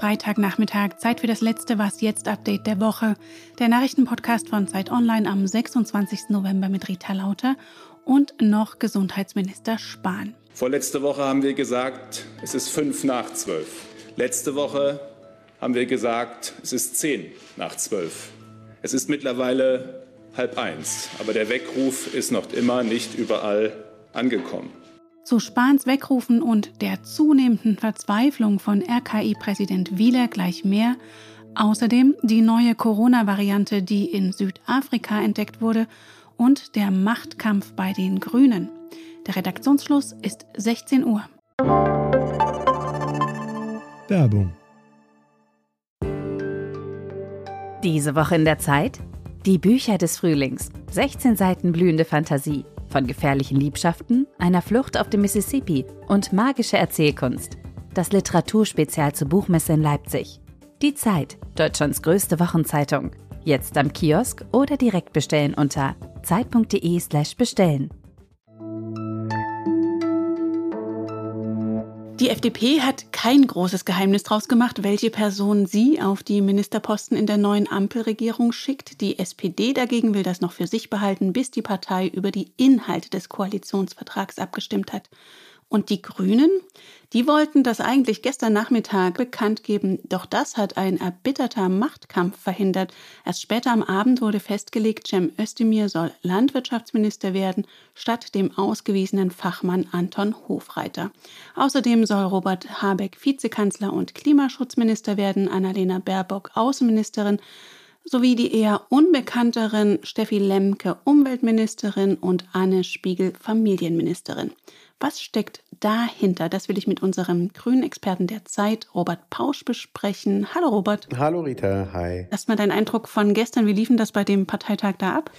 Freitagnachmittag, Zeit für das letzte Was jetzt Update der Woche. Der Nachrichtenpodcast von Zeit Online am 26. November mit Rita Lauter und noch Gesundheitsminister Spahn. Vorletzte Woche haben wir gesagt, es ist fünf nach zwölf. Letzte Woche haben wir gesagt, es ist zehn nach zwölf. Es ist mittlerweile halb eins, aber der Weckruf ist noch immer nicht überall angekommen. Zu Spahns Wegrufen und der zunehmenden Verzweiflung von RKI-Präsident Wieler gleich mehr. Außerdem die neue Corona-Variante, die in Südafrika entdeckt wurde, und der Machtkampf bei den Grünen. Der Redaktionsschluss ist 16 Uhr. Werbung. Diese Woche in der Zeit? Die Bücher des Frühlings. 16 Seiten blühende Fantasie von gefährlichen Liebschaften, einer Flucht auf dem Mississippi und magische Erzählkunst. Das Literaturspezial zur Buchmesse in Leipzig. Die Zeit, Deutschlands größte Wochenzeitung. Jetzt am Kiosk oder direkt bestellen unter zeit.de/slash Die FDP hat kein großes Geheimnis draus gemacht, welche Person sie auf die Ministerposten in der neuen Ampelregierung schickt. Die SPD dagegen will das noch für sich behalten, bis die Partei über die Inhalte des Koalitionsvertrags abgestimmt hat. Und die Grünen, die wollten das eigentlich gestern Nachmittag bekannt geben, doch das hat ein erbitterter Machtkampf verhindert. Erst später am Abend wurde festgelegt, Cem Özdemir soll Landwirtschaftsminister werden, statt dem ausgewiesenen Fachmann Anton Hofreiter. Außerdem soll Robert Habeck Vizekanzler und Klimaschutzminister werden, Annalena Baerbock Außenministerin, sowie die eher unbekannteren Steffi Lemke Umweltministerin und Anne Spiegel Familienministerin. Was steckt dahinter? Das will ich mit unserem grünen Experten der Zeit, Robert Pausch, besprechen. Hallo Robert. Hallo Rita, hi. Erstmal dein Eindruck von gestern. Wie liefen das bei dem Parteitag da ab?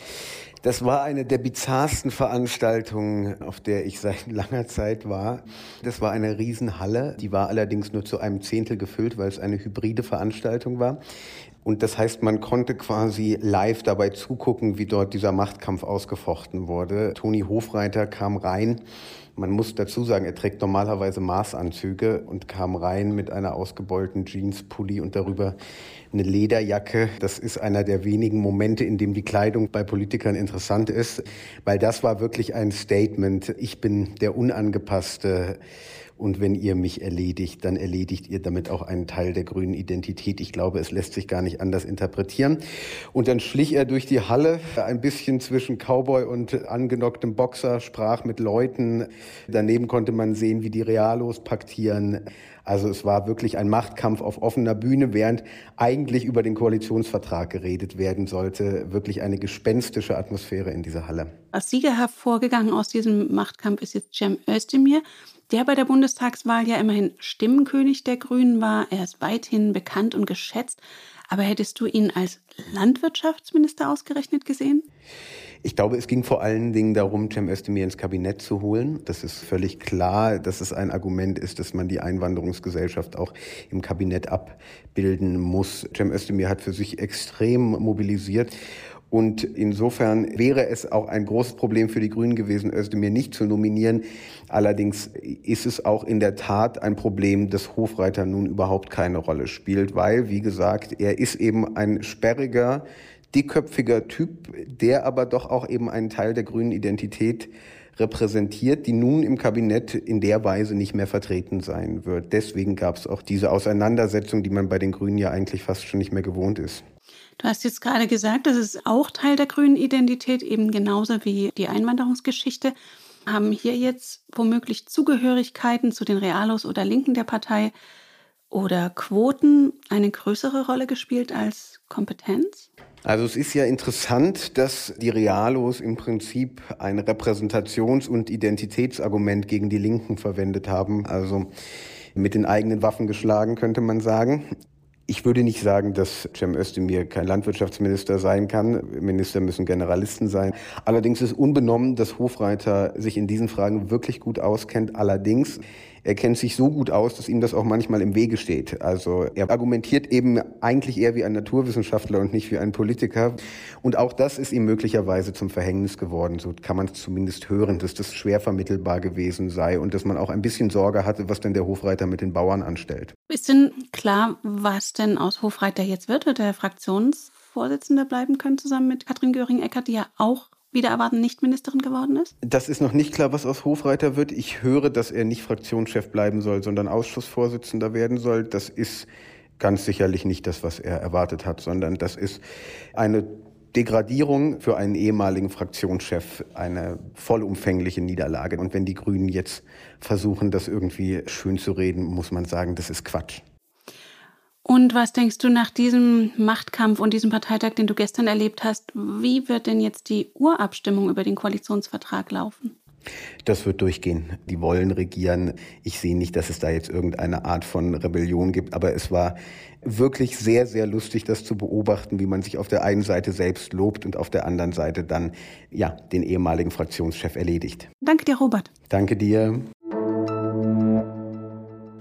Das war eine der bizarrsten Veranstaltungen, auf der ich seit langer Zeit war. Das war eine Riesenhalle, die war allerdings nur zu einem Zehntel gefüllt, weil es eine hybride Veranstaltung war. Und das heißt, man konnte quasi live dabei zugucken, wie dort dieser Machtkampf ausgefochten wurde. Toni Hofreiter kam rein. Man muss dazu sagen, er trägt normalerweise Maßanzüge und kam rein mit einer ausgebeulten Jeans-Pulli und darüber eine Lederjacke. Das ist einer der wenigen Momente, in dem die Kleidung bei Politikern interessant ist, weil das war wirklich ein Statement. Ich bin der unangepasste und wenn ihr mich erledigt, dann erledigt ihr damit auch einen Teil der grünen Identität. Ich glaube, es lässt sich gar nicht anders interpretieren. Und dann schlich er durch die Halle, ein bisschen zwischen Cowboy und angenocktem Boxer, sprach mit Leuten. Daneben konnte man sehen, wie die Realos paktieren. Also es war wirklich ein Machtkampf auf offener Bühne, während eigentlich über den Koalitionsvertrag geredet werden sollte. Wirklich eine gespenstische Atmosphäre in dieser Halle. Als Sieger hervorgegangen aus diesem Machtkampf ist jetzt Cem Özdemir der bei der Bundestagswahl ja immerhin Stimmenkönig der Grünen war. Er ist weithin bekannt und geschätzt. Aber hättest du ihn als Landwirtschaftsminister ausgerechnet gesehen? Ich glaube, es ging vor allen Dingen darum, Cem Özdemir ins Kabinett zu holen. Das ist völlig klar, dass es ein Argument ist, dass man die Einwanderungsgesellschaft auch im Kabinett abbilden muss. Cem Özdemir hat für sich extrem mobilisiert und insofern wäre es auch ein großes Problem für die Grünen gewesen, Özdemir nicht zu nominieren. Allerdings ist es auch in der Tat ein Problem, dass Hofreiter nun überhaupt keine Rolle spielt, weil, wie gesagt, er ist eben ein sperriger, dickköpfiger Typ, der aber doch auch eben einen Teil der grünen Identität repräsentiert, die nun im Kabinett in der Weise nicht mehr vertreten sein wird. Deswegen gab es auch diese Auseinandersetzung, die man bei den Grünen ja eigentlich fast schon nicht mehr gewohnt ist. Du hast jetzt gerade gesagt, das ist auch Teil der grünen Identität, eben genauso wie die Einwanderungsgeschichte. Haben hier jetzt womöglich Zugehörigkeiten zu den Realos oder Linken der Partei oder Quoten eine größere Rolle gespielt als Kompetenz? Also es ist ja interessant, dass die Realos im Prinzip ein Repräsentations- und Identitätsargument gegen die Linken verwendet haben. Also mit den eigenen Waffen geschlagen, könnte man sagen. Ich würde nicht sagen, dass Cem Özdemir kein Landwirtschaftsminister sein kann. Minister müssen Generalisten sein. Allerdings ist unbenommen, dass Hofreiter sich in diesen Fragen wirklich gut auskennt. Allerdings er kennt sich so gut aus, dass ihm das auch manchmal im Wege steht. Also er argumentiert eben eigentlich eher wie ein Naturwissenschaftler und nicht wie ein Politiker. Und auch das ist ihm möglicherweise zum Verhängnis geworden. So kann man es zumindest hören, dass das schwer vermittelbar gewesen sei und dass man auch ein bisschen Sorge hatte, was denn der Hofreiter mit den Bauern anstellt. Ist denn klar, was denn aus Hofreiter jetzt wird? Wird er Fraktionsvorsitzender bleiben können, zusammen mit Katrin Göring-Eckardt, die ja auch wieder erwarten nicht Ministerin geworden ist? Das ist noch nicht klar, was aus Hofreiter wird. Ich höre, dass er nicht Fraktionschef bleiben soll, sondern Ausschussvorsitzender werden soll. Das ist ganz sicherlich nicht das, was er erwartet hat, sondern das ist eine Degradierung für einen ehemaligen Fraktionschef, eine vollumfängliche Niederlage. Und wenn die Grünen jetzt versuchen, das irgendwie schön zu reden, muss man sagen, das ist Quatsch. Und was denkst du nach diesem Machtkampf und diesem Parteitag, den du gestern erlebt hast, wie wird denn jetzt die Urabstimmung über den Koalitionsvertrag laufen? Das wird durchgehen. Die wollen regieren. Ich sehe nicht, dass es da jetzt irgendeine Art von Rebellion gibt, aber es war wirklich sehr, sehr lustig, das zu beobachten, wie man sich auf der einen Seite selbst lobt und auf der anderen Seite dann ja den ehemaligen Fraktionschef erledigt. Danke dir, Robert. Danke dir.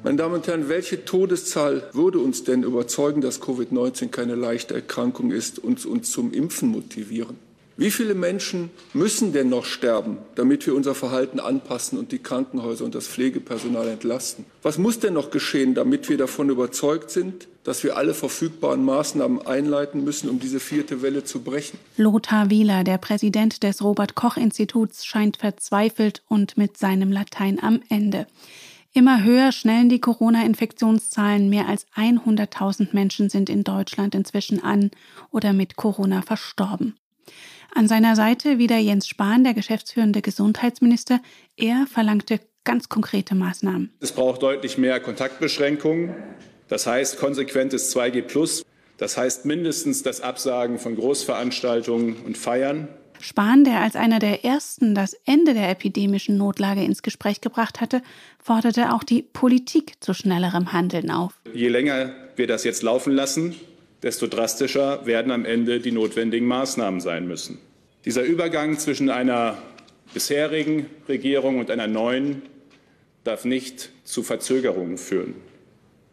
Meine Damen und Herren, welche Todeszahl würde uns denn überzeugen, dass Covid-19 keine leichte Erkrankung ist und uns zum Impfen motivieren? Wie viele Menschen müssen denn noch sterben, damit wir unser Verhalten anpassen und die Krankenhäuser und das Pflegepersonal entlasten? Was muss denn noch geschehen, damit wir davon überzeugt sind, dass wir alle verfügbaren Maßnahmen einleiten müssen, um diese vierte Welle zu brechen? Lothar Wieler, der Präsident des Robert Koch Instituts, scheint verzweifelt und mit seinem Latein am Ende. Immer höher schnellen die Corona-Infektionszahlen. Mehr als 100.000 Menschen sind in Deutschland inzwischen an oder mit Corona verstorben. An seiner Seite wieder Jens Spahn, der geschäftsführende Gesundheitsminister. Er verlangte ganz konkrete Maßnahmen. Es braucht deutlich mehr Kontaktbeschränkungen. Das heißt konsequentes 2G. Das heißt mindestens das Absagen von Großveranstaltungen und Feiern. Spahn, der als einer der ersten das Ende der epidemischen Notlage ins Gespräch gebracht hatte, forderte auch die Politik zu schnellerem Handeln auf. Je länger wir das jetzt laufen lassen, desto drastischer werden am Ende die notwendigen Maßnahmen sein müssen. Dieser Übergang zwischen einer bisherigen Regierung und einer neuen darf nicht zu Verzögerungen führen.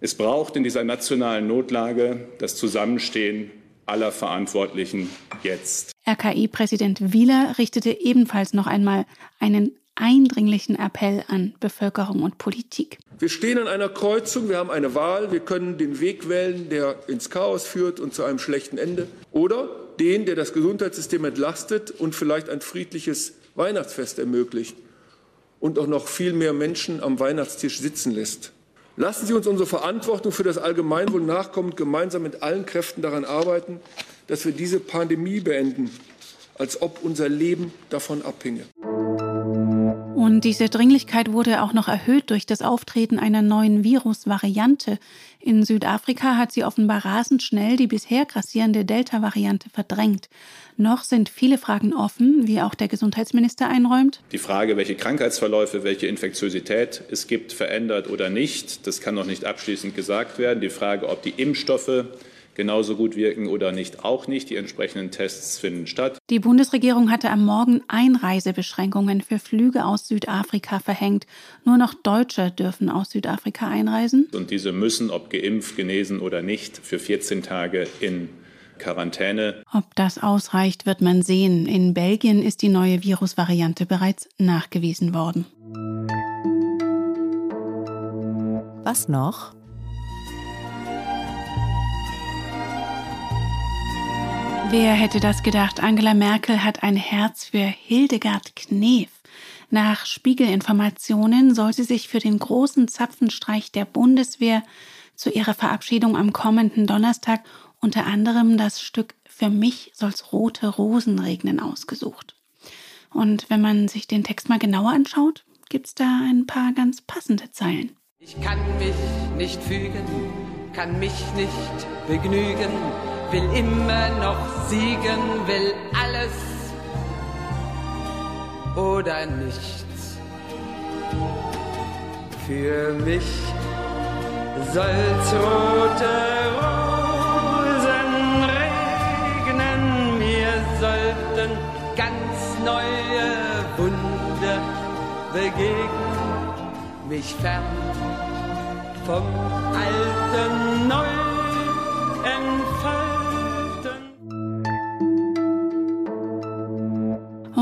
Es braucht in dieser nationalen Notlage das Zusammenstehen aller Verantwortlichen jetzt. RKI-Präsident Wieler richtete ebenfalls noch einmal einen eindringlichen Appell an Bevölkerung und Politik. Wir stehen an einer Kreuzung, wir haben eine Wahl, wir können den Weg wählen, der ins Chaos führt und zu einem schlechten Ende, oder den, der das Gesundheitssystem entlastet und vielleicht ein friedliches Weihnachtsfest ermöglicht und auch noch viel mehr Menschen am Weihnachtstisch sitzen lässt. Lassen Sie uns unsere Verantwortung für das Allgemeinwohl nachkommen und gemeinsam mit allen Kräften daran arbeiten, dass wir diese Pandemie beenden, als ob unser Leben davon abhinge. Und diese Dringlichkeit wurde auch noch erhöht durch das Auftreten einer neuen Virusvariante. In Südafrika hat sie offenbar rasend schnell die bisher grassierende Delta-Variante verdrängt. Noch sind viele Fragen offen, wie auch der Gesundheitsminister einräumt. Die Frage, welche Krankheitsverläufe, welche Infektiosität es gibt, verändert oder nicht, das kann noch nicht abschließend gesagt werden. Die Frage, ob die Impfstoffe genauso gut wirken oder nicht, auch nicht. Die entsprechenden Tests finden statt. Die Bundesregierung hatte am Morgen Einreisebeschränkungen für Flüge aus Südafrika verhängt. Nur noch Deutsche dürfen aus Südafrika einreisen. Und diese müssen, ob geimpft, genesen oder nicht, für 14 Tage in Quarantäne. Ob das ausreicht, wird man sehen. In Belgien ist die neue Virusvariante bereits nachgewiesen worden. Was noch? Wer hätte das gedacht? Angela Merkel hat ein Herz für Hildegard Knef. Nach Spiegelinformationen soll sie sich für den großen Zapfenstreich der Bundeswehr zu ihrer Verabschiedung am kommenden Donnerstag unter anderem das Stück Für mich soll's rote Rosen regnen ausgesucht. Und wenn man sich den Text mal genauer anschaut, gibt's da ein paar ganz passende Zeilen. Ich kann mich nicht fügen, kann mich nicht begnügen will immer noch siegen, will alles oder nichts. Für mich soll's rote Rosen regnen, mir sollten ganz neue Wunder begegnen, mich fern vom alten Neu entfallen.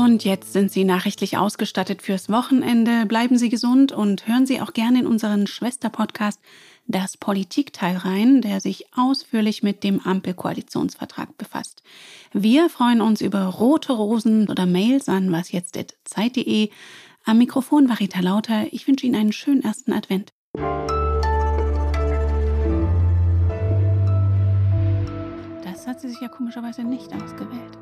Und jetzt sind Sie nachrichtlich ausgestattet fürs Wochenende. Bleiben Sie gesund und hören Sie auch gerne in unseren Schwester-Podcast das Politikteil rein, der sich ausführlich mit dem Ampelkoalitionsvertrag befasst. Wir freuen uns über rote Rosen oder Mails an wasjetzt.zeit.de. Am Mikrofon war Rita Lauter. Ich wünsche Ihnen einen schönen ersten Advent. Das hat sie sich ja komischerweise nicht ausgewählt.